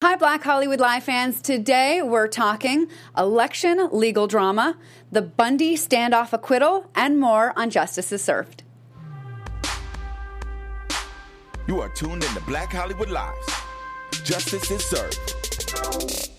Hi, Black Hollywood Live fans. Today we're talking election legal drama, the Bundy standoff acquittal, and more on Justice is Served. You are tuned in to Black Hollywood Lives. Justice is served.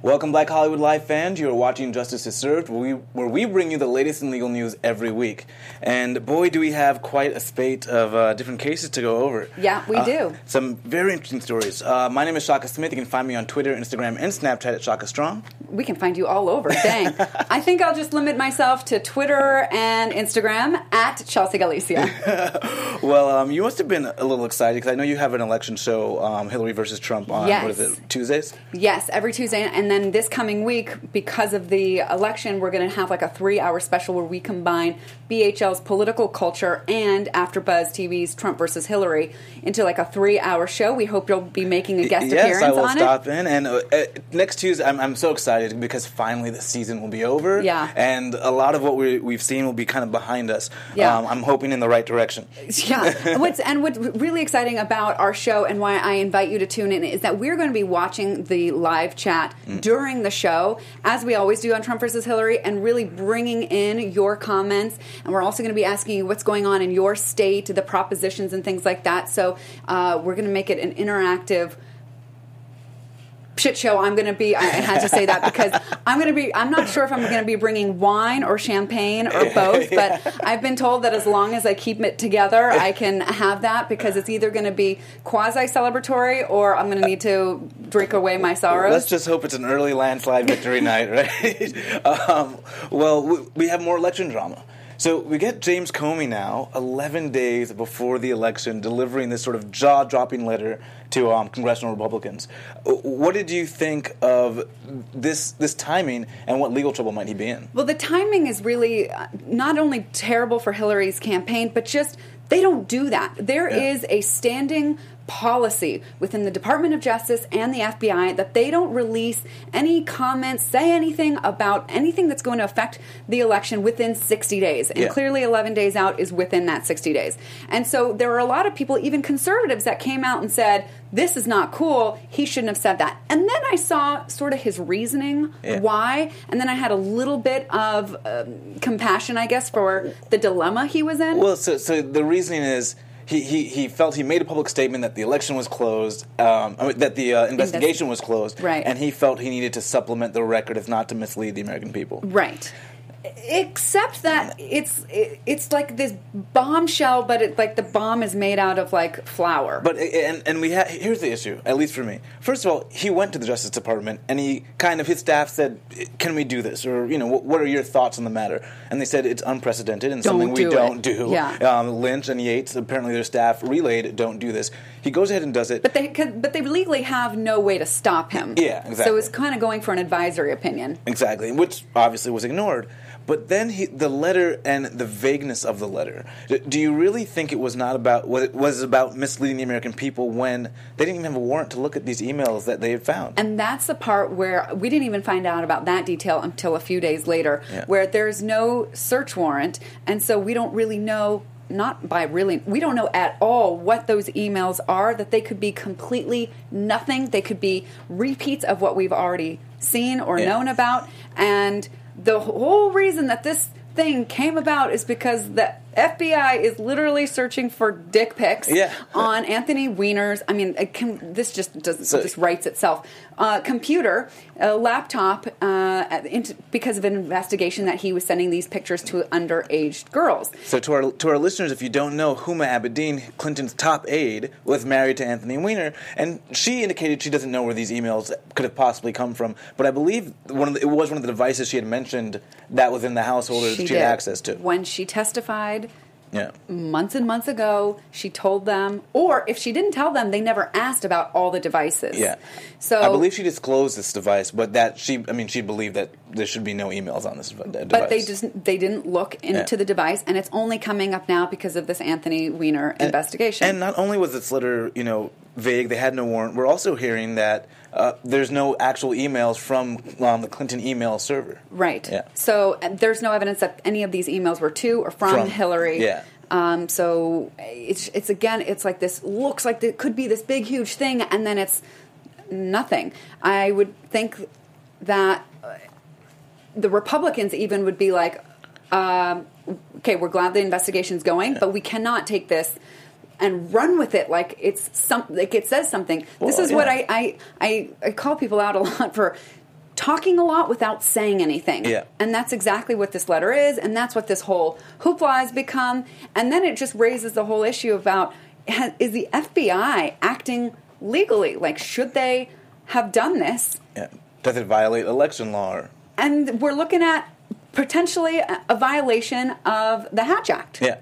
Welcome, Black Hollywood Live fans. You are watching Justice is Served, where we, where we bring you the latest in legal news every week. And boy, do we have quite a spate of uh, different cases to go over. Yeah, we Uh, do. Some very interesting stories. Uh, my name is Shaka Smith. You can find me on Twitter, Instagram, and Snapchat at Shaka Strong. We can find you all over. Dang. I think I'll just limit myself to Twitter and Instagram at Chelsea Galicia. Well, um, you must have been a little excited because I know you have an election show, um, Hillary versus Trump, on what is it, Tuesdays? Yes, every Tuesday. And then this coming week, because of the election, we're going to have like a three hour special where we combine BHL's political culture and AfterBuzz TV's Trump versus Hillary into like a three hour show. We hope you'll be making a guest yes, appearance I will stop it. in. And uh, uh, next Tuesday, I'm, I'm so excited because finally the season will be over. Yeah. And a lot of what we, we've seen will be kind of behind us. Yeah. Um, I'm hoping in the right direction. Yeah. And what's and what's really exciting about our show and why I invite you to tune in is that we're going to be watching the live chat. During the show, as we always do on Trump versus Hillary, and really bringing in your comments. And we're also going to be asking you what's going on in your state, the propositions and things like that. So uh, we're going to make it an interactive shit show i'm going to be i had to say that because i'm going to be i'm not sure if i'm going to be bringing wine or champagne or both but i've been told that as long as i keep it together i can have that because it's either going to be quasi celebratory or i'm going to need to drink away my sorrows Let's just hope it's an early landslide victory night, right? um, well, we, we have more election drama. So we get James Comey now, 11 days before the election, delivering this sort of jaw-dropping letter to um, congressional Republicans. Uh, What did you think of this this timing, and what legal trouble might he be in? Well, the timing is really uh, not only terrible for Hillary's campaign, but just they don't do that. There is Yeah. a standing policy within the Department of Justice and the FBI that they don't release any comments, say anything about anything that's going to affect the election within 60 days. And Yeah. clearly 11 days out is within that 60 days. And so there are a lot of people, even conservatives, that came out and said, this is not cool. He shouldn't have said that. And then I saw sort of his reasoning Yeah. why, and then I had a little bit of um, compassion, I guess, for the dilemma he was in. Well, so, so the reasoning is he, he, he felt he made a public statement that the election was closed, um, I mean, that the uh, investigation was closed, Right. and he felt he needed to supplement the record, if not to mislead the American people. Right. Except that it's it, it's like this bombshell, but it, like the bomb is made out of like flour. But and and we ha- here's the issue, at least for me. First of all, he went to the Justice Department and he kind of his staff said, "Can we do this?" or you know, what, what are your thoughts on the matter? And they said it's unprecedented and Don't something we do don't do. Yeah. Um, Lynch and Yates, apparently their staff relayed, "Don't do this." He goes ahead and does it. but they could, but they legally have no way to stop him. Yeah, exactly. So it's kind of going for an advisory opinion. Exactly, which obviously was ignored. But then he, the letter and the vagueness of the letter. Do you really think it was not about was it was about misleading the American people when they didn't even have a warrant to look at these emails that they had found? And that's the part where we didn't even find out about that detail until a few days later, Yeah. where there's no search warrant, and so we don't really know. Not by really, we don't know at all what those emails are. That they could be completely nothing. They could be repeats of what we've already seen or Yeah. known about. And the whole reason that this thing came about is because the FBI is literally searching for dick pics Yeah. on Anthony Weiner's. I mean, it can, this just does So- this writes itself. Uh, computer, a laptop, uh, into- because of an investigation that he was sending these pictures to underage girls. So to our to our listeners, if you don't know, Huma Abedin, Clinton's top aide, was married to Anthony Weiner, and she indicated she doesn't know where these emails could have possibly come from. But I believe one of the, it was one of the devices she had mentioned that was in the household that she, did. had access to. When she testified Yeah. months and months ago, she told them, or if she didn't tell them, they never asked about all the devices. Yeah. So I believe she disclosed this device, but that she, I mean, she believed that there should be no emails on this device. But they just they didn't look into Yeah. the device, and it's only coming up now because of this Anthony Weiner investigation. And not only was this letter, you know, vague, they had no warrant. We're also hearing that uh, there's no actual emails from um, the Clinton email server. Right. Yeah. So uh, there's no evidence that any of these emails were to or from, From- Hillary. yeah. Um, so it's it's again it's like this looks like it could be this big huge thing, and then it's nothing. I would think that uh, the Republicans even would be like, um, okay, we're glad the investigation's going, but we cannot take this and run with it like it's some like it says something. this Well, is what. I, I I I call people out a lot for talking a lot without saying anything. Yeah. And that's exactly what this letter is, and that's what this whole hoopla has become. And then it just raises the whole issue about is the FBI acting legally? Like, should they have done this? Yeah. Does it violate election law? And we're looking at potentially a, a violation of the Hatch Act. yeah.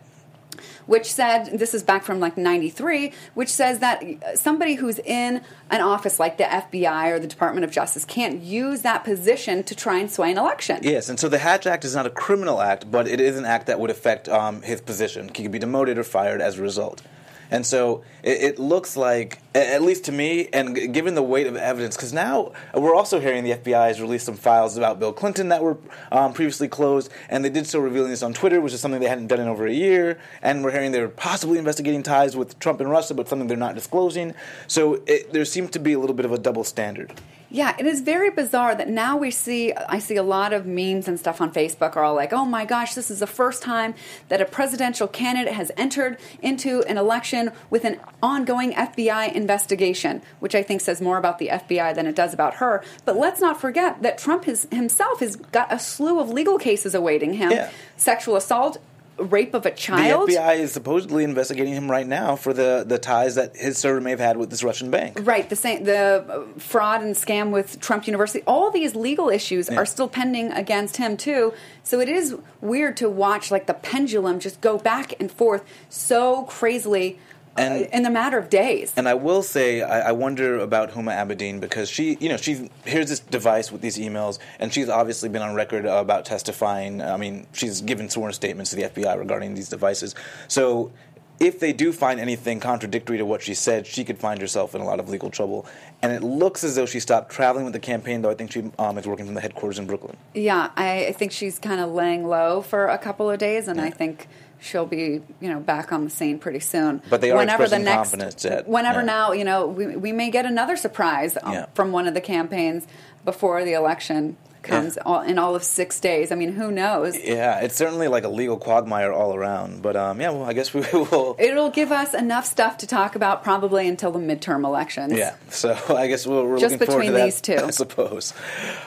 Which said this is back from like 93 which says that somebody who's in an office like the FBI or the Department of Justice can't use that position to try and sway an election. Yes, and so the Hatch Act is not a criminal act, but it is an act that would affect um, his position. He could be demoted or fired as a result. And so it, it looks like, at least to me, and given the weight of evidence, because now we're also hearing the FBI has released some files about Bill Clinton that were um, previously closed, and they did so revealing this on Twitter, which is something they hadn't done in over a year. And we're hearing they're possibly investigating ties with Trump and Russia, but something they're not disclosing. So it, there seems to be a little bit of a double standard. Yeah, it is very bizarre that now we see I see a lot of memes and stuff on Facebook are all like, "Oh my gosh, this is the first time that a presidential candidate has entered into an election with an ongoing FBI investigation," which I think says more about the FBI than it does about her. But let's not forget that Trump has, himself has got a slew of legal cases awaiting him. Yeah. Sexual assault, rape of a child. The FBI is supposedly investigating him right now for the, the ties that his server may have had with this Russian bank. Right, the same, the uh, fraud and scam with Trump University. All these legal issues Yeah. are still pending against him too. So it is weird to watch like the pendulum just go back and forth so crazily uh, in the matter of days. And I will say, I, I wonder about Huma Abedin because she, you know, she here's this device with these emails, and she's obviously been on record about testifying. I mean, she's given sworn statements to the FBI regarding these devices. So, if they do find anything contradictory to what she said, she could find herself in a lot of legal trouble. And it looks as though she stopped traveling with the campaign, though I think she um, is working from the headquarters in Brooklyn. yeah, I, I think she's kind of laying low for a couple of days, and I think she'll be you know back on the scene pretty soon. But they are whenever the expressing next, confidence that- whenever yeah. now you know we, we may get another surprise um, Yeah. from one of the campaigns before the election comes Yeah. all, in all of six days. I mean, who knows? Yeah, it's certainly like a legal quagmire all around. But um, yeah, well, I guess we will. It'll give us enough stuff to talk about probably until the midterm elections. Yeah, so I guess we're, we're Just looking forward to between that, these two. I suppose.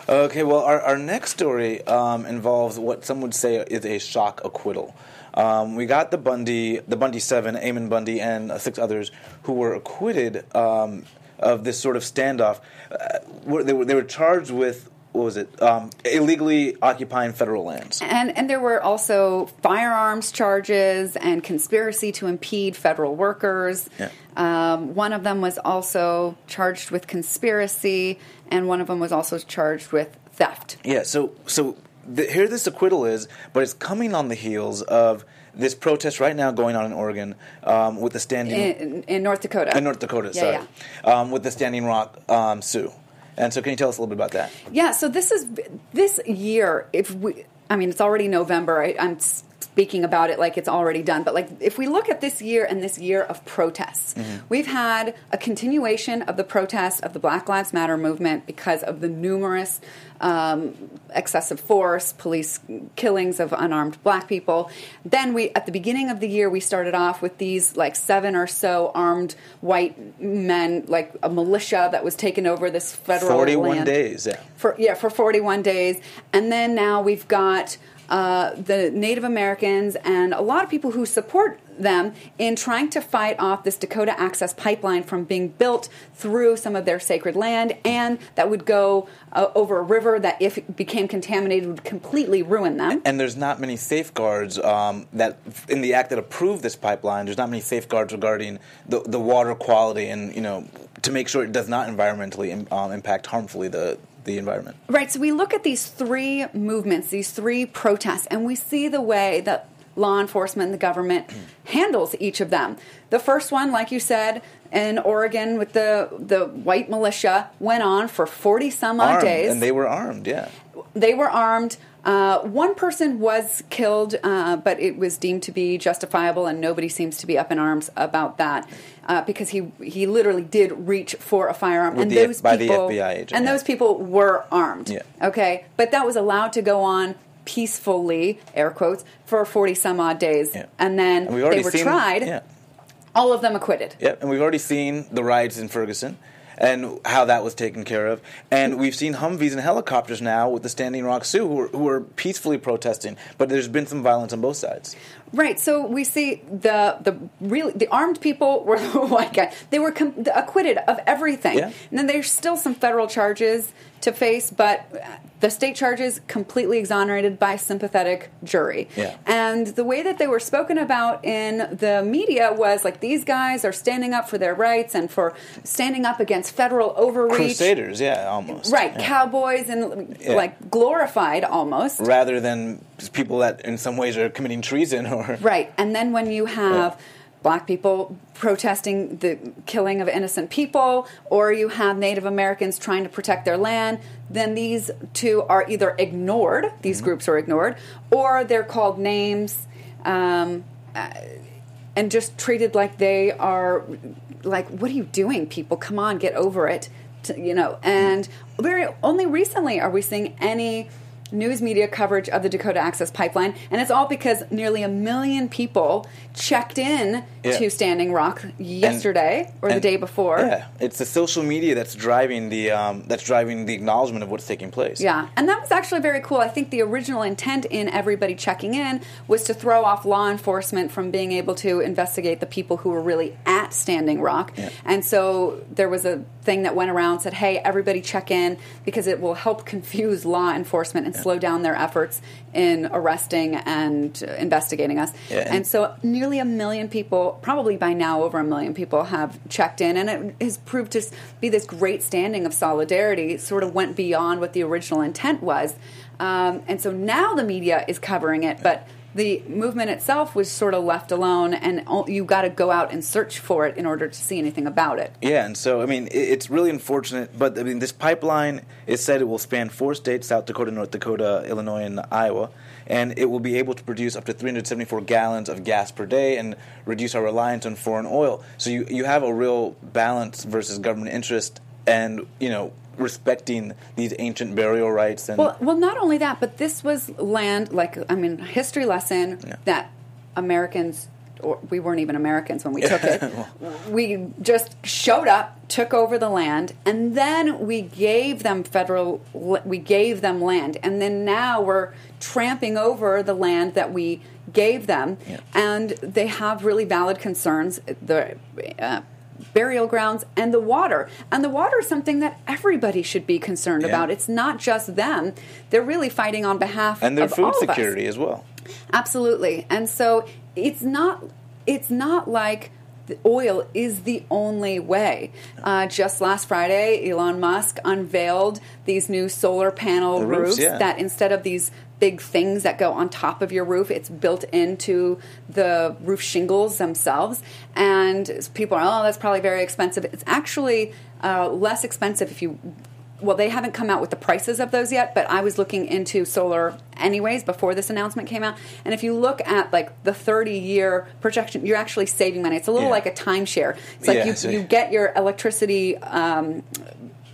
Okay, well, our, our next story um, involves what some would say is a shock acquittal. Um, we got the Bundy, the Bundy Seven, Ammon Bundy, and uh, six others who were acquitted um, of this sort of standoff. Uh, they, were, they were charged with what was it? Um, illegally occupying federal lands. And and there were also firearms charges and conspiracy to impede federal workers. Yeah. Um, one of them was also charged with conspiracy, and one of them was also charged with theft. Yeah, so so the, here this acquittal is, but it's coming on the heels of this protest right now going on in Oregon um, with the standing In, in North Dakota. in North Dakota, Yeah, sorry, Um, with the Standing Rock um, Sioux. And so, can you tell us a little bit about that? Yeah, so this is this year. If we, I mean, it's already November. I, I'm speaking about it like it's already done. But like, if we look at this year and this year of protests, we've had a continuation of the protests of the Black Lives Matter movement because of the numerous um, excessive force, police killings of unarmed black people. Then we, at the beginning of the year, we started off with these like seven or so armed white men, like a militia that was taking over this federal Forty-one land days. Yeah. for yeah for 41 days and then now we've got uh, the Native Americans and a lot of people who support them in trying to fight off this Dakota Access Pipeline from being built through some of their sacred land, and that would go uh, over a river that, if it became contaminated, would completely ruin them. And there's not many safeguards um, that in the act that approved this pipeline. There's not many safeguards regarding the the water quality and you know to make sure it does not environmentally um, impact harmfully the the environment. Right. So we look at these three movements, these three protests, and we see the way that law enforcement and the government handles each of them. The first one, like you said, in Oregon with the the white militia went on for 40 some odd Armed, days. and they were armed. Yeah. they were armed. Uh, one person was killed, uh, but it was deemed to be justifiable, and nobody seems to be up in arms about that uh, because he he literally did reach for a firearm, With and the those by the people FBI agent, and yeah. those people were armed. Yeah. Okay, but that was allowed to go on peacefully, air quotes, for forty some odd days, Yeah. and then And they were seen, tried. Yeah. All of them acquitted. Yep, and we've already seen the riots in Ferguson and how that was taken care of. And we've seen Humvees and helicopters now with the Standing Rock Sioux who are, who are peacefully protesting, but there's been some violence on both sides. Right. So we see the the really the armed people were the white guy. They were com- acquitted of everything. Yeah. And then there's still some federal charges to face, but uh, the state charges completely exonerated by sympathetic jury. Yeah. And the way that they were spoken about in the media was like these guys are standing up for their rights and for standing up against federal overreach. Crusaders, yeah, almost. Right, Yeah. cowboys and like glorified almost. Rather than people that in some ways are committing treason or. Right. And then when you have black people protesting the killing of innocent people, or you have Native Americans trying to protect their land, then these two are either ignored, these groups are ignored, or they're called names. Um, uh, and just treated like they are like what are you doing people come on get over it to, you know and very only recently are we seeing any news media coverage of the Dakota Access Pipeline and it's all because nearly a million people checked in Yeah. to Standing Rock yesterday or the day before Yeah, it's the social media that's driving the um, that's driving the acknowledgement of what's taking place. Yeah, and that was actually very cool. I think the original intent in everybody checking in was to throw off law enforcement from being able to investigate the people who were really at Standing Rock. Yeah. And so there was a thing that went around said, "Hey, everybody check in because it will help confuse law enforcement and slow down their efforts in arresting and investigating us." Yeah, and, and- so nearly a million people, probably by now over a million people have checked in. And it has proved to be this great standing of solidarity sort of went beyond what the original intent was. Um, and so now the media is covering it but the movement itself was sort of left alone and you got to go out and search for it in order to see anything about it Yeah, and so I mean, it's really unfortunate, but I mean, this pipeline is said it will span four states: South Dakota, North Dakota, Illinois, and Iowa, and it will be able to produce up to 374 gallons of gas per day and reduce our reliance on foreign oil. So you you have a real balance versus government interest, and you know, respecting these ancient burial rights and Well, well, not only that, but this was land like I mean, history lesson Yeah. that Americans, or we weren't even Americans when we took it. we just showed up, took over the land, and then we gave them federal. We gave them land, and then now we're tramping over the land that we gave them, Yeah. and they have really valid concerns. The uh, burial grounds and the water. And the water is something that everybody should be concerned Yeah. about. It's not just them. They're really fighting on behalf and their of food security as well. Absolutely. And so it's not it's not like the oil is the only way. Uh, just last Friday, Elon Musk unveiled these new solar panel The roofs, roofs yeah. that instead of these big things that go on top of your roof, it's built into the roof shingles themselves. And people are, oh, that's probably very expensive. It's actually uh, less expensive if you well, they haven't come out with the prices of those yet, but I was looking into solar anyways before this announcement came out. And if you look at like the 30 year projection, you're actually saving money. It's a little Yeah. like a timeshare. It's like Yeah, you, you get your electricity, um,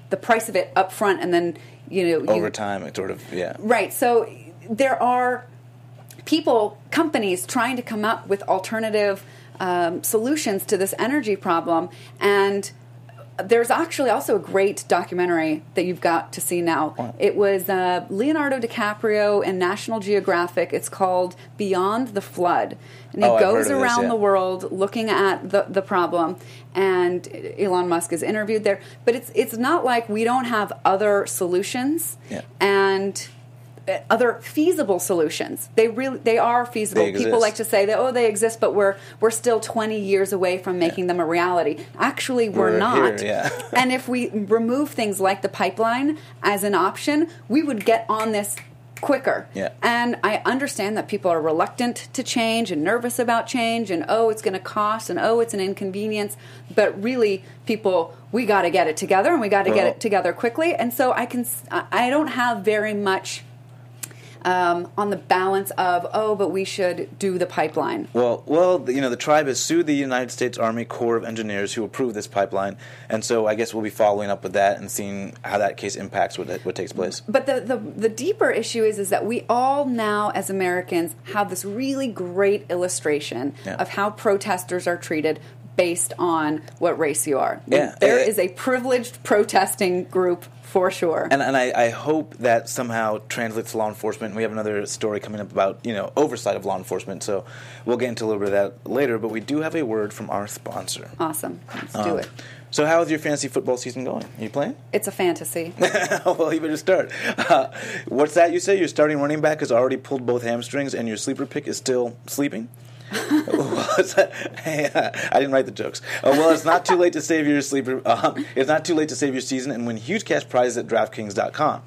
the price of it up front, and then, you know, you, Over time, it sort of yeah. Right. So there are people, companies trying to come up with alternative um, solutions to this energy problem. And there's actually also a great documentary that you've got to see now. It was uh, Leonardo DiCaprio and National Geographic. It's called Beyond the Flood. And he Oh, goes of this, around yeah. the world looking at the, the problem and Elon Musk is interviewed there. But it's it's not like we don't have other solutions Yeah. and Uh, other feasible solutions. They really they are feasible. They People like to say that oh they exist, but we're we're still twenty years away from making them a reality. Actually, we're, We're not. here, yeah. and if we remove things like the pipeline as an option, we would get on this quicker. Yeah. And I understand that people are reluctant to change and nervous about change and oh it's going to cost and oh it's an inconvenience, but really people we got to get it together and we got to get it together quickly. And so I can I don't have very much um, on the balance of oh, but we should do the pipeline. Well, well, the- you know, the tribe has sued the United States Army Corps of Engineers who approved this pipeline, and so I guess we'll be following up with that and seeing how that case impacts what what takes place. But the, the the deeper issue is is that we all now as Americans have this really great illustration Yeah. of how protesters are treated based on what race you are. Yeah. There Uh, is a privileged protesting group for sure. And, and I, I hope that somehow translates to law enforcement. We have another story coming up about you know oversight of law enforcement, so we'll get into a little bit of that later. But we do have a word from our sponsor. awesome. Let's do Um, it. So, how is your fantasy football season going? Are you playing? It's a fantasy. well, you better start. Uh, what's that you say? Your starting running back has already pulled both hamstrings, and your sleeper pick is still sleeping. Hey, uh, I didn't write the jokes. Uh, well, it's not too late to save your sleeper. Um, it's not too late to save your season and win huge cash prizes at DraftKings.com.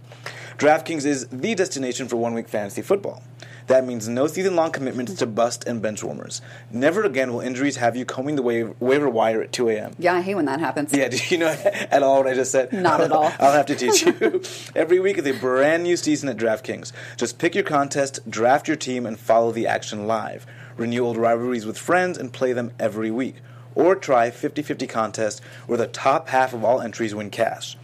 DraftKings is the destination for one week fantasy football. That means no season long commitments to bust and bench warmers. Never again will injuries have you combing the wa- waiver wire at 2 a.m. yeah, I hate when that happens. Yeah, do you know at all what I just said? Not at all. I'll have to teach you. Every week is a brand new season at DraftKings. Just pick your contest, draft your team, and follow the action live. Renew old rivalries with friends and play them every week. Or try 50 50 contest where the top half of all entries win cash.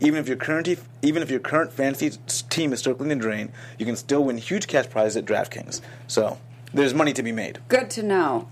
Even if your current even if your current fantasy team is circling the drain, you can still win huge cash prizes at DraftKings. So there's money to be made. Good to know.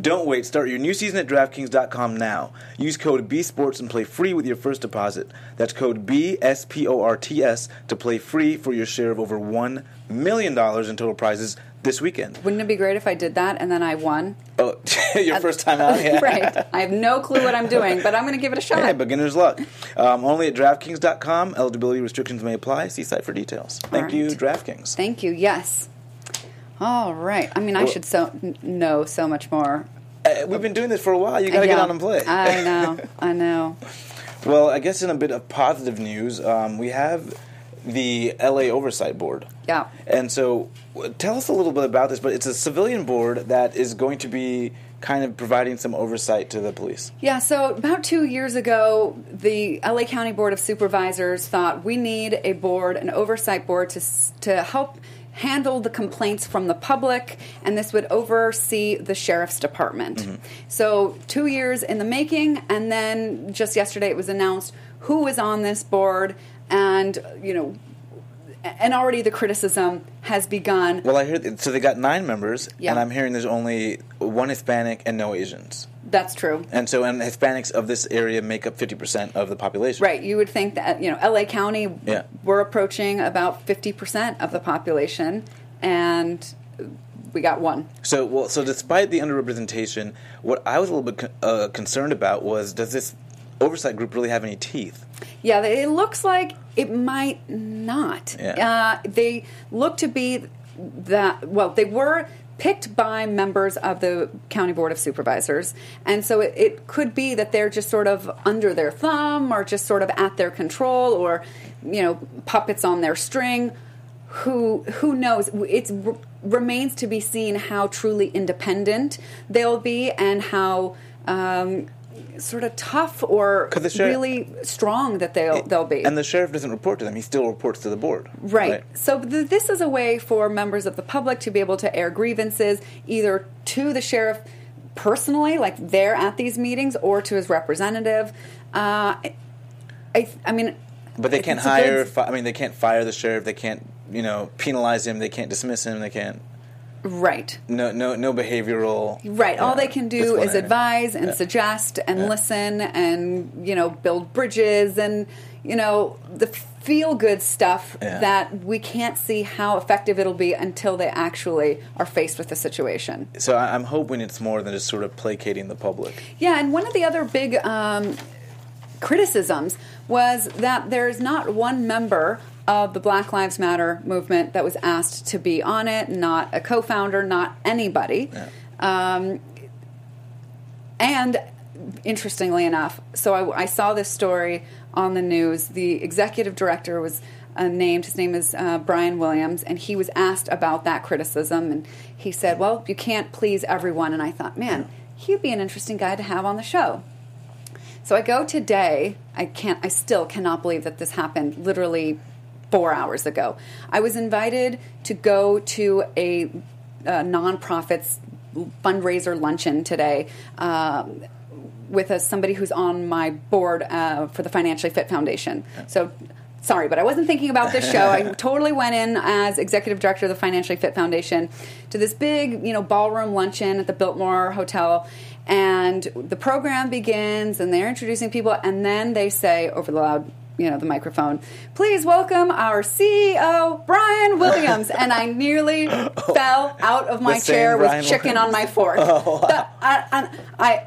Don't wait. Start your new season at DraftKings.com now. Use code BSports and play free with your first deposit. That's code BSPORTS to play free for your share of over $1 million in total prizes this weekend. Wouldn't it be great if I did that and then I won? Oh, your first time out? Yeah. right. I have no clue what I'm doing, but I'm going to give it a shot. Hey, beginner's luck. Um, only at DraftKings.com. Eligibility restrictions may apply. See site for details. Thank All you. DraftKings. Thank you. Yes. All right. I mean, I Well- should so n- know so much more. Uh, we've been doing this for a while. You got to get on and play. I know. I know. Well, I guess in a bit of positive news, um, we have the LA Oversight Board. Yeah. And so, tell us a little bit about this. But it's a civilian board that is going to be kind of providing some oversight to the police. Yeah, so about two years ago, the LA County Board of Supervisors thought we need a board, an oversight board, to, to help handle the complaints from the public, and this would oversee the sheriff's department. Mm-hmm. So, two years in the making, and then just yesterday it was announced who was on this board, and, you know, and already the criticism has begun. Well, I hear so they got nine members, Yeah. and I'm hearing there's only one Hispanic and no Asians. That's true. And so, and Hispanics of this area make up 50% of the population. Right. You would think that, you know, LA County, Yeah. we're approaching about 50% of the population, and we got one. So, well, so despite the underrepresentation, what I was a little bit uh, concerned about was does this oversight group really have any teeth? Yeah, it looks like it might not. Yeah. Uh, they look to be that, well, they were picked by members of the County Board of Supervisors, and so it, it could be that they're just sort of under their thumb or just sort of at their control or, you know, puppets on their string. Who who knows? It remains to be seen how truly independent they'll be and how um, sort of tough or the sheriff- really strong that they'll they'll be. And the sheriff doesn't report to them; he still reports to the board. Right. So th- this is a way for members of the public to be able to air grievances either to the sheriff personally, like they're at these meetings, or to his representative. Uh, I, I, I mean, But they can't hire. Fi- I mean, they can't fire the sheriff. They can't, you know, penalize him. They can't dismiss him. They can't. Right. No, no, no behavioral. Right. All they can do is advise and Yeah. suggest and Yeah. listen and you know build bridges and you know the feel good stuff Yeah. that we can't see how effective it'll be until they actually are faced with the situation. So I'm hoping it's more than just sort of placating the public. Yeah, and one of the other big um, criticisms was that there's not one member of the Black Lives Matter movement that was asked to be on it, not a co founder, not anybody. Um, and interestingly enough, so I, I saw this story on the news. The executive director was uh, named. His name is uh, Brian Williams, and he was asked about that criticism, and he said, "Well, you can't please everyone." And I thought, man, he'd be an interesting guy to have on the show. So I go today. I can't. I still cannot believe that this happened. Literally four hours ago. I was invited to go to a, a nonprofits fundraiser luncheon today. Um, with a, somebody who's on my board uh, for the Financially Fit Foundation. So sorry, but I wasn't thinking about this show. I totally went in as executive director of the Financially Fit Foundation to this big, you know, ballroom luncheon at the Biltmore Hotel. And the program begins, and they're introducing people, and then they say over the loud, you know, the microphone, please welcome our CEO, Brian Williams. and I nearly oh, fell out of my chair with Brian chicken Williams. on my fork. Oh, the- I, I, I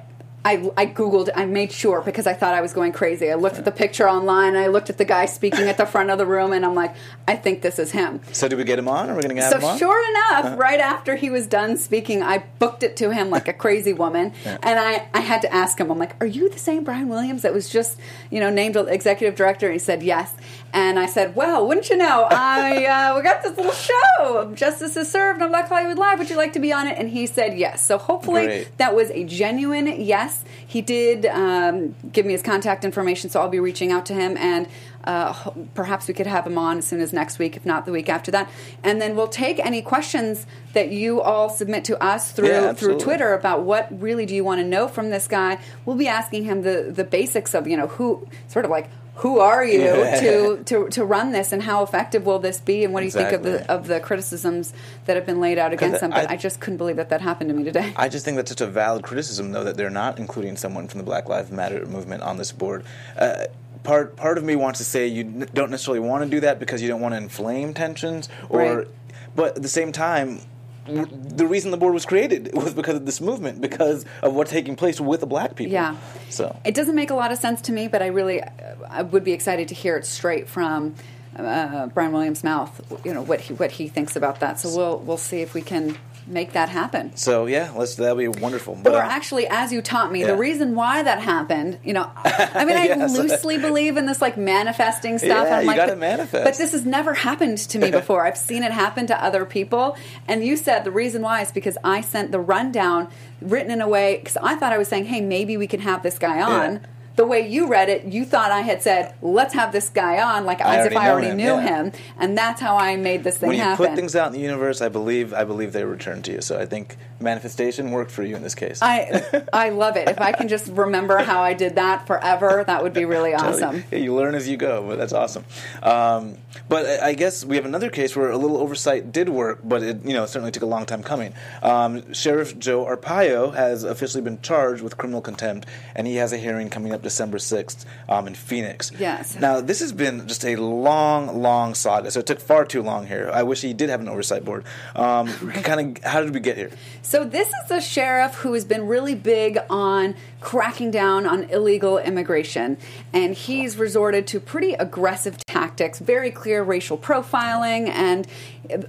I, I googled i made sure because i thought i was going crazy i looked at the picture online i looked at the guy speaking at the front of the room and i'm like i think this is him So did we get him on? Or are we going to get so him on? so sure enough right after he was done speaking i booked it to him like a crazy woman and I, I had to ask him i'm like are you the same brian williams that was just you know named executive director and he said yes and i said well wouldn't you know i uh, we got this little show justice is served on black hollywood live would you like to be on it and he said yes so hopefully Great. that was a genuine yes. He did um, give me his contact information, so I'll be reaching out to him, and uh, perhaps we could have him on as soon as next week, if not the week after that. And then we'll take any questions that you all submit to us through Yeah, through. Twitter about what really do you want to know from this guy. We'll be asking him the the basics of you know who sort of like. Who are you Yeah. to, to to run this, and how effective will this be? And what do you think of the of the criticisms that have been laid out against them? But I- I just couldn't believe that that happened to me today. I just think that's such a valid criticism, though, that they're not including someone from the Black Lives Matter movement on this board. Uh, part part of me wants to say you n- don't necessarily want to do that because you don't want to inflame tensions, or, Right. but at the same time. The reason the board was created was because of this movement, because of what's taking place with the black people. Yeah. So It doesn't make a lot of sense to me, but I really I would be excited to hear it straight from uh, Brian Williams' mouth. You know what he what he thinks about that. So we'll we'll see if we can make that happen. so yeah, let's that'll be wonderful. Or uh, actually, as you taught me, Yeah. the reason why that happened, you know, I mean, I Yes. loosely believe in this like manifesting stuff. Yeah, I'm you like, gotta but, manifest. But this has never happened to me before. I've seen it happen to other people. And you said the reason why is because I sent the rundown written in a way, because I thought I was saying, hey, maybe we can have this guy on. Yeah. The way you read it, you thought I had said, let's have this guy on, like I as if I already him, knew yeah. him. And that's how I made this thing happen. when you happen. put things out in the universe, I believe I believe they return to you. So I think manifestation worked for you in this case. I I love it. If I can just remember how I did that forever, that would be really awesome. Yeah, you learn as you go, but that's awesome. Um, but I I guess we have another case where a little oversight did work, but it you know certainly took a long time coming. Um, Sheriff Joe Arpaio has officially been charged with criminal contempt, and he has a hearing coming up December sixth um, in Phoenix. Yes. Now this has been just a long, long saga. So it took far too long here. I wish he did have an oversight board. Um, kind of, how did we get here? So this is a sheriff who has been really big on cracking down on illegal immigration, and he's resorted to pretty aggressive tactics, very clear racial profiling, and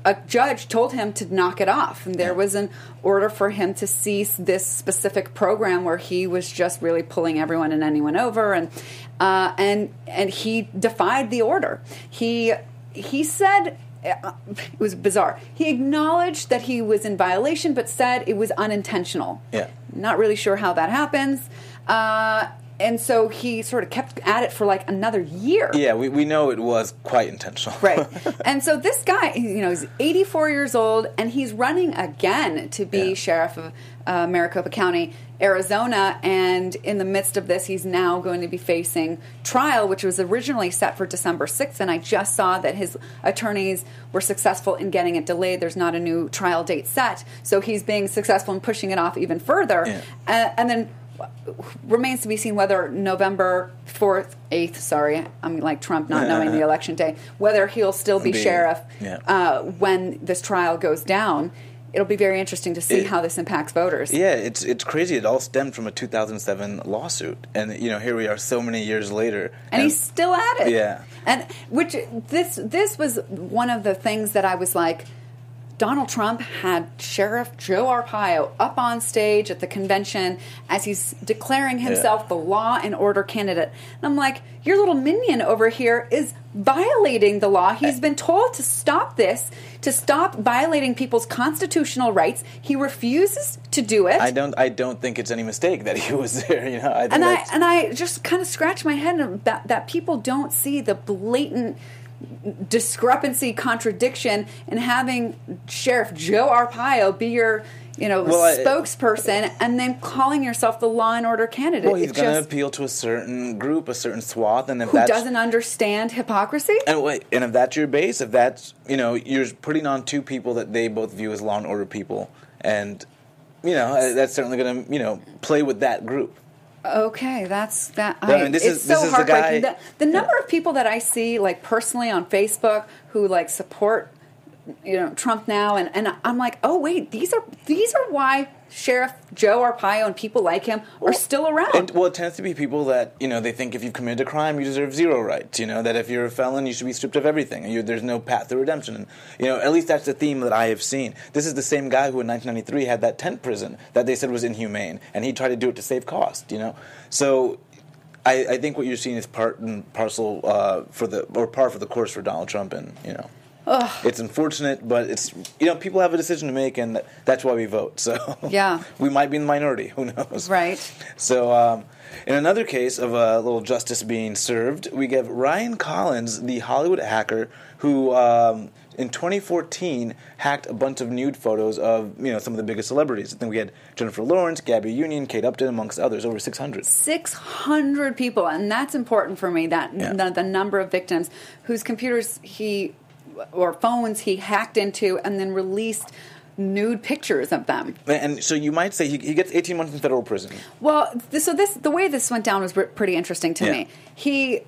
a judge told him to knock it off. And there was an order for him to cease this specific program where he was just really pulling everyone and anyone over, and uh, and and he defied the order. He he said uh, it was bizarre. He acknowledged that he was in violation, but said it was unintentional. Yeah. Not really sure how that happens. Uh, and so he sort of kept at it for like another year. Yeah, we, we know it was quite intentional. Right. and so this guy, you know, he's 84 years old and he's running again to be Yeah. sheriff of uh, Maricopa County, Arizona. And in the midst of this, he's now going to be facing trial, which was originally set for December 6th. And I just saw that his attorneys were successful in getting it delayed. There's not a new trial date set. So he's being successful in pushing it off even further. Yeah. Uh, and then remains to be seen whether November 4th, 8th, sorry, I'm like Trump not knowing the election day, whether he'll still be Be- sheriff yeah. uh, when this trial goes down. It'll be very interesting to see It- how this impacts voters. Yeah, it's it's crazy. It all stemmed from a 2007 lawsuit, and you know here we are so many years later, and he's still at it. Yeah. And which this this was one of the things that I was like Donald Trump had Sheriff Joe Arpaio up on stage at the convention as he's declaring himself the law and order candidate. And I'm like, your little minion over here is violating the law. He's been told to stop this, to stop violating people's constitutional rights. He refuses to do it. I don't I don't think it's any mistake that he was there. You know, I think and I and I just kind of scratch my head that that people don't see the blatant discrepancy, contradiction, and having Sheriff Joe Arpaio be your you know Well, I- spokesperson, and then calling yourself the law and order candidate. Well, he's going to appeal to a certain group, a certain swath, and if who that's doesn't understand hypocrisy? and wait, and if that's your base, if that's you know you're putting on two people that they both view as law and order people, and you know that's certainly going to you know play with that group. Okay, that's that. I I, mean, this it's is- so this is the heartbreaking. guy- the, the number of people that I see, like personally on Facebook, who like support, you know, Trump now, and, and I'm like, oh wait, these are these are why Sheriff Joe Arpaio and people like him are still around. And, well, it tends to be people that you know they think if you've committed a crime, you deserve zero rights. You know that if you're a felon, you should be stripped of everything. You, there's no path to redemption. And, you know, at least that's the theme that I have seen. This is the same guy who in 1993 had that tent prison that they said was inhumane, and he tried to do it to save cost. You know, so. I, I think what you're seeing is part and parcel uh, for the or par for the course for Donald Trump, and you know, it's unfortunate, but it's you know people have a decision to make, and that's why we vote. So Yeah. we might be in the minority. Who knows? Right. So, um, in another case of a little justice being served, we give Ryan Collins, the Hollywood hacker who, um, in 2014, hacked a bunch of nude photos of you know some of the biggest celebrities. I think we had Jennifer Lawrence, Gabby Union, Kate Upton, amongst others, over 600. 600 people, and that's important for me. That Yeah. the, the number of victims whose computers he or phones he hacked into, and then released nude pictures of them. And so you might say he, he gets 18 months in federal prison. Well, th- so this the way this went down was pr- pretty interesting to Yeah. me. He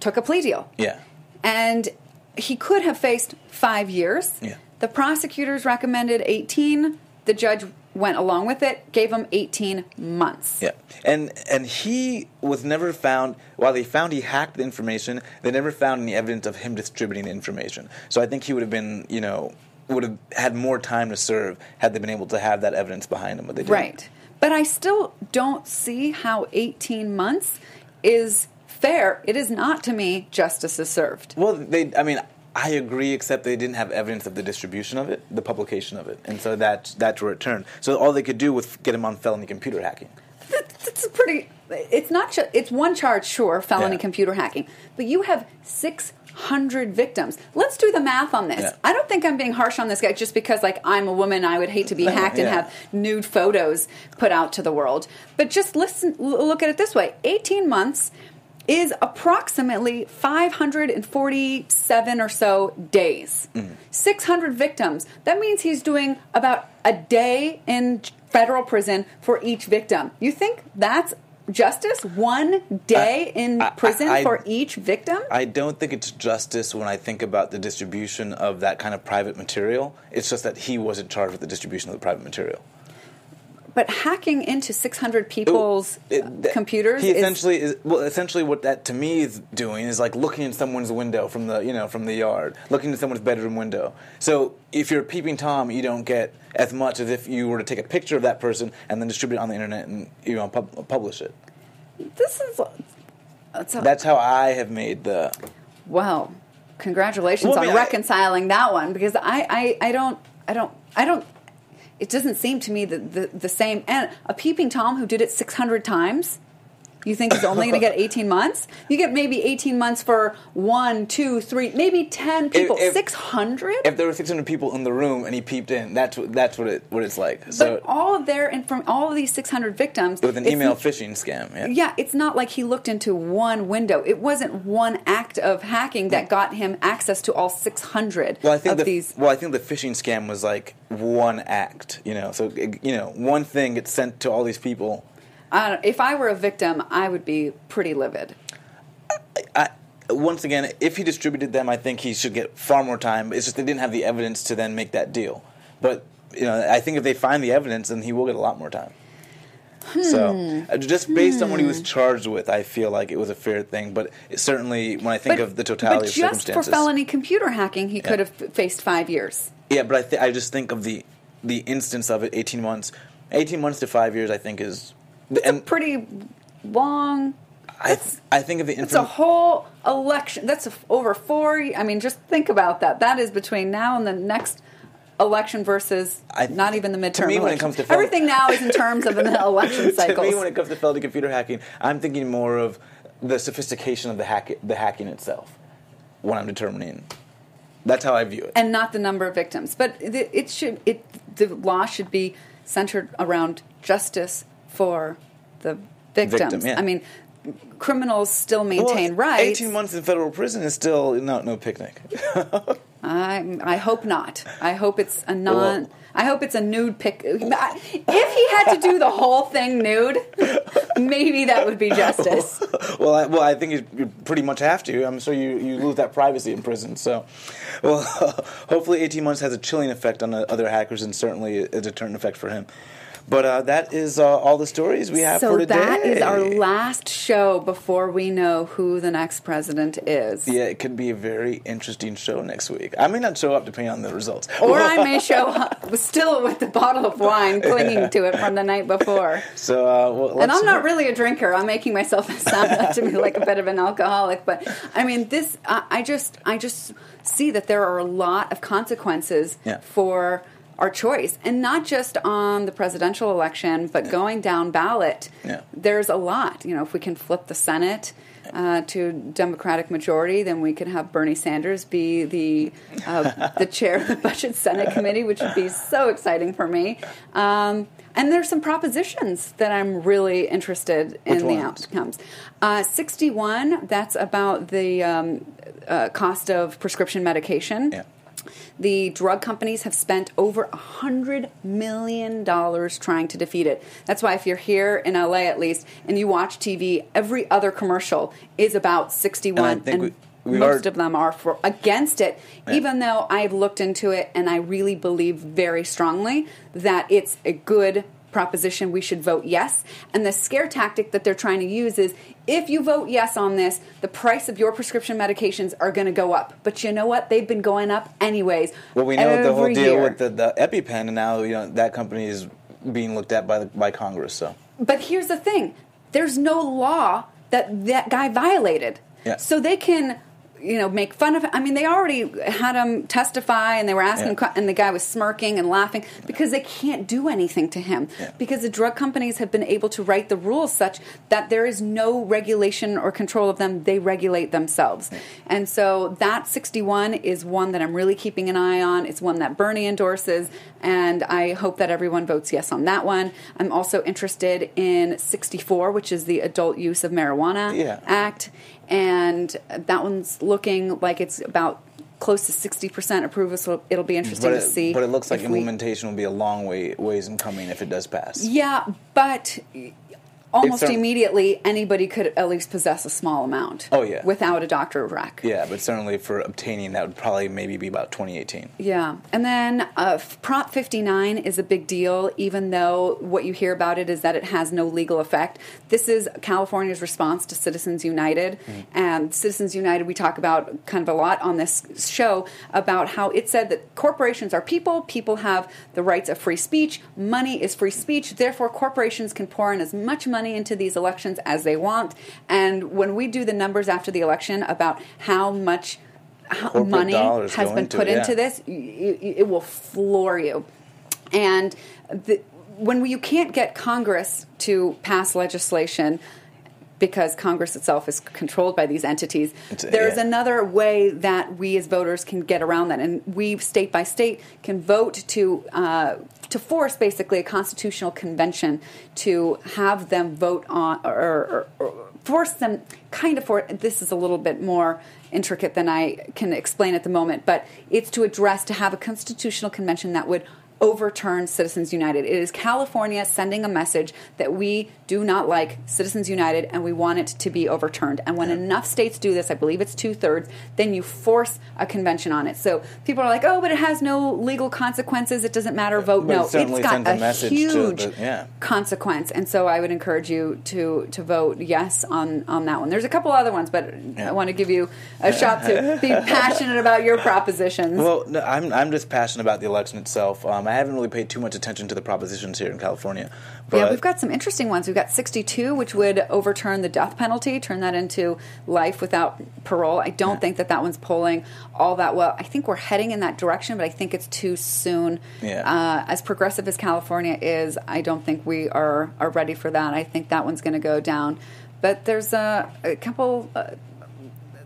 took a plea deal. Yeah. And he could have faced five years. Yeah. The prosecutors recommended 18. The judge went along with it, gave him 18 months. Yeah, and and he was never found. While they found he hacked the information, they never found any evidence of him distributing the information. So I think he would have been, you know, would have had more time to serve had they been able to have that evidence behind him. But they didn't. Right. But I still don't see how 18 months is fair. It is not to me justice is served. Well, they. I mean. I agree, except they didn't have evidence of the distribution of it, the publication of it, and so that's that's where it turned. So all they could do was get him on felony computer hacking. It's a pretty. It's not. It's one charge, sure, felony Yeah. computer hacking, but you have six hundred victims. Let's do the math on this. Yeah. I don't think I'm being harsh on this guy just because, like, I'm a woman. I would hate to be hacked and have nude photos put out to the world. But just listen. Look at it this way: eighteen months is approximately 547 or so days. Mm-hmm. 600 victims. That means he's doing about a day in federal prison for each victim. You think that's justice? One day in I- prison I- for each victim? I don't think it's justice when I think about the distribution of that kind of private material. It's just that he wasn't charged with the distribution of the private material. But hacking into 600 people's It- uh, computers He essentially is well. Essentially, what that to me is doing is like looking in someone's window from the you know from the yard, looking in someone's bedroom window. So if you're a peeping tom, you don't get as much as if you were to take a picture of that person and then distribute it on the internet and you know pub- publish it. this is that's a, That's how I have made the. Well, congratulations Well, I on mean, I- reconciling that one because I, I, I don't I don't I don't it doesn't seem to me that the, the same. And a peeping tom who did it 600 times you think he's only going to get 18 months you get maybe 18 months for one two three maybe 10 people if- 600 If there were 600 people in the room and he peeped in, that's what that's what it what it's like. but So all of their and from all of these 600 victims with an email phishing scam. Yeah. yeah, it's not like he looked into one window. It wasn't one act of hacking that hmm. got him access to all 600 Well, I think of the these. well, I think the phishing scam was like one act. You know, so you know, one thing gets sent to all these people. I don't, if I were a victim, I would be pretty livid. I, once again, if he distributed them, I think he should get far more time. It's just they didn't have the evidence to then make that deal. But you know, I think if they find the evidence, then he will get a lot more time. So, uh, just based on what he was charged with, I feel like it was a fair thing. But certainly, when I think of the totality but of just for felony computer hacking, he could have faced five years. yeah. But I, th- I just think of the the instance of it, eighteen months, eighteen months to five years. I think is and a Pretty long. I, I think of the It's a whole election. That's a, over four. I mean, just think about that. That is between now and the next election versus I- not even the midterm. to me, when it comes to fel- everything now is in terms of an election cycle. to me, when it comes to felony computer hacking, I'm thinking more of the sophistication of the hack the hacking itself. when I'm determining. That's how I view it. and not the number of victims. But the, it should it the law should be centered around justice for the victims. Victim, yeah. I mean, criminals still maintain Well, rights. 18 months in federal prison is still no no picnic. I I hope not. I hope it's a non. Well- I hope it's a nude pic. If he had to do the whole thing nude, maybe that would be justice. well, I, well, I think you, you pretty much have to. I'm sure you, you lose that privacy in prison. So, well, hopefully, 18 months has a chilling effect on other hackers and certainly a deterrent effect for him. But uh, that is uh, all the stories we have So for today. So that is our last show before we know who the next president is. Yeah, it could be a very interesting show next week. I may not show up depending on the results. Or I may show up still with the bottle of wine clinging to it from the night before. So, uh, well, And I'm not really a drinker. I'm making myself sound to me like a bit of an alcoholic. But I mean, this I, I just I just see that there are a lot of consequences Yeah. for our choice, and not just on the presidential election, but going down ballot. Yeah. There's a lot. You know, if we can flip the Senate. Uh, to Democratic majority, then we could have Bernie Sanders be the uh, the chair of the Budget Senate Committee, which would be so exciting for me. Um, and there's some propositions that I'm really interested in the outcomes. Uh, 61, that's about the um, uh, cost of prescription medication. Yeah. The drug companies have spent over a hundred million dollars trying to defeat it. That's why if you're here in LA at least and you watch TV, every other commercial is about 61 And and we- we most are- of them are for against it, Yeah. even though I've looked into it and I really believe very strongly that it's a good proposition. We should vote yes. And the scare tactic that they're trying to use is if you vote yes on this, the price of your prescription medications are going to go up. But you know what? They've been going up anyways. Well, we know the whole deal year. with the, the EpiPen, and now you know that company is being looked at by the, by Congress. So But here's the thing: there's no law that that guy violated. Yeah. So they can, you know, make fun of. I mean, they already had him testify, and they were asking, Yeah. and the guy was smirking and laughing because they can't do anything to him Yeah. because the drug companies have been able to write the rules such that there is no regulation or control of them. They regulate themselves, and so that 61 is one that I'm really keeping an eye on. It's one that Bernie endorses, and I hope that everyone votes yes on that one. I'm also interested in 64, which is the Adult Use of Marijuana Yeah. Act, and that one's looking like it's about close to 60% approval. So it'll be interesting but to see. but it looks like if we- implementation will be a long way ways in coming if it does pass. yeah, but almost immediately anybody could at least possess a small amount. Oh, yeah. without a doctor of rec. Yeah, but certainly for obtaining that would probably maybe be about 2018. Yeah, and then uh, Prop 59 is a big deal, even though what you hear about it is that it has no legal effect. This is California's response to Citizens United. And Citizens United, we talk about kind of a lot on this show about how it said that corporations are people, people have the rights of free speech, money is free speech, therefore, corporations can pour in as much money into these elections as they want. And when we do the numbers after the election about how much how money has been into put it, into this, it will floor you. And the, when you can't get Congress to pass legislation because Congress itself is controlled by these entities, It's- there's yeah. another way that we as voters can get around that, and we state by state can vote to. Uh, to force basically a constitutional convention to have them vote on or, or, or force them kind of for this is a little bit more intricate than I can explain at the moment, but it's to address to have a constitutional convention that would overturn Citizens United. It is California sending a message that we do not like Citizens United and we want it to be overturned. And when enough states do this, I believe it's two thirds, then you force a convention on it. So people are like, oh, but it has no legal consequences. It doesn't matter. Vote But it no. It's certainly got a a huge the- yeah. consequence. And so I would encourage you to to vote yes on on that one. There's a couple other ones, but I want to give you a shot to be passionate about your propositions. Well, no, I'm I'm just passionate about the election itself. Um, I haven't really paid too much attention to the propositions here in California. But yeah, we've got some interesting ones. We've got 62, which would overturn the death penalty, turn that into life without parole. I don't think that that one's polling all that well. I think we're heading in that direction, but I think it's too soon. Yeah. Uh, as progressive as California is, I don't think we are are ready for that. I think that one's going to go down. But there's a, a couple. Uh,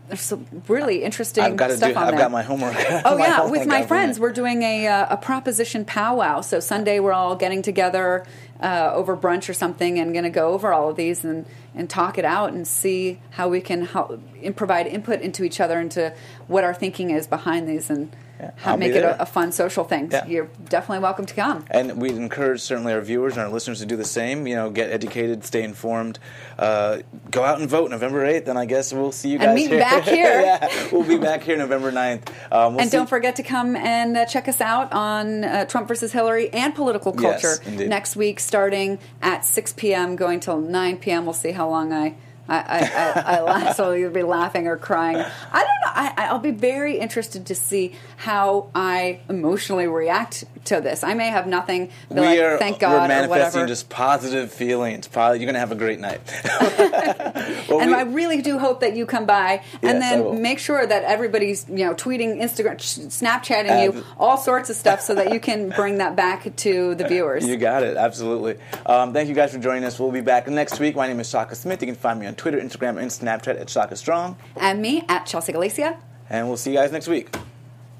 there's some really interesting I've got stuff do. on I've there. got my homework. Oh yeah, with my friends, we're doing a uh, a proposition powwow. So Sunday, we're all getting together uh, over brunch or something, and going to go over all of these and and talk it out and see how we can help and provide input into each other into what our thinking is behind these and Yeah, I'll make it a, a fun social thing. Yeah. You're definitely welcome to come. And we encourage certainly our viewers and our listeners to do the same. You know, get educated, stay informed, uh, go out and vote November eighth, and I guess we'll see you And guys meet here. back here. yeah, we'll be back here November 9th. Um, we'll and see- don't forget to come and uh, check us out on uh, Trump versus Hillary and political culture indeed. next week, starting at 6 p.m., going till 9 p.m. We'll see how long I. I, I, I, I so you'll be laughing or crying. I don't know. I, I'll be very interested to see how I emotionally react to this. I may have nothing. Be we like, are thank we're God or manifesting just positive feelings. You're gonna have a great night. Well, and we- I really do hope that you come by and Yes, then make sure that everybody's you know tweeting, Instagram, Snapchatting you, all sorts of stuff, so that you can bring that back to the viewers. You got it, absolutely. Um, thank you guys for joining us. We'll be back next week. My name is Shaka Smith. You can find me on Twitter, Instagram, and Snapchat at Shaka Strong. and me at Chelsea Galicia And we'll see you guys next week.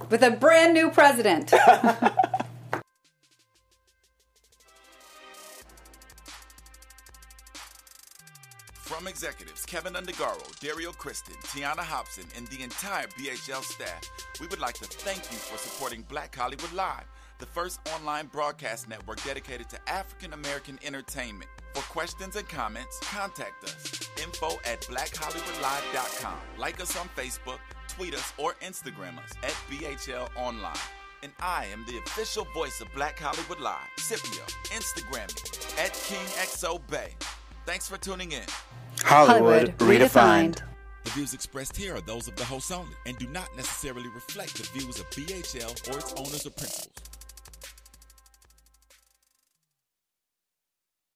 with a brand new president. From executives Kevin Undergaro, Dario Kristen, Tiana Hobson, and the entire BHL staff, we would like to thank you for supporting Black Hollywood Live, the first online broadcast network dedicated to African American entertainment. For questions and comments, contact us. Info at blackhollywoodlive.com. Like us on Facebook, tweet us, or Instagram us at BHL Online. And I am the official voice of Black Hollywood Live, Scipio. Instagram me at KingXOBay. Thanks for tuning in. Hollywood redefined. The views expressed here are those of the host only and do not necessarily reflect the views of BHL or its owners or principals.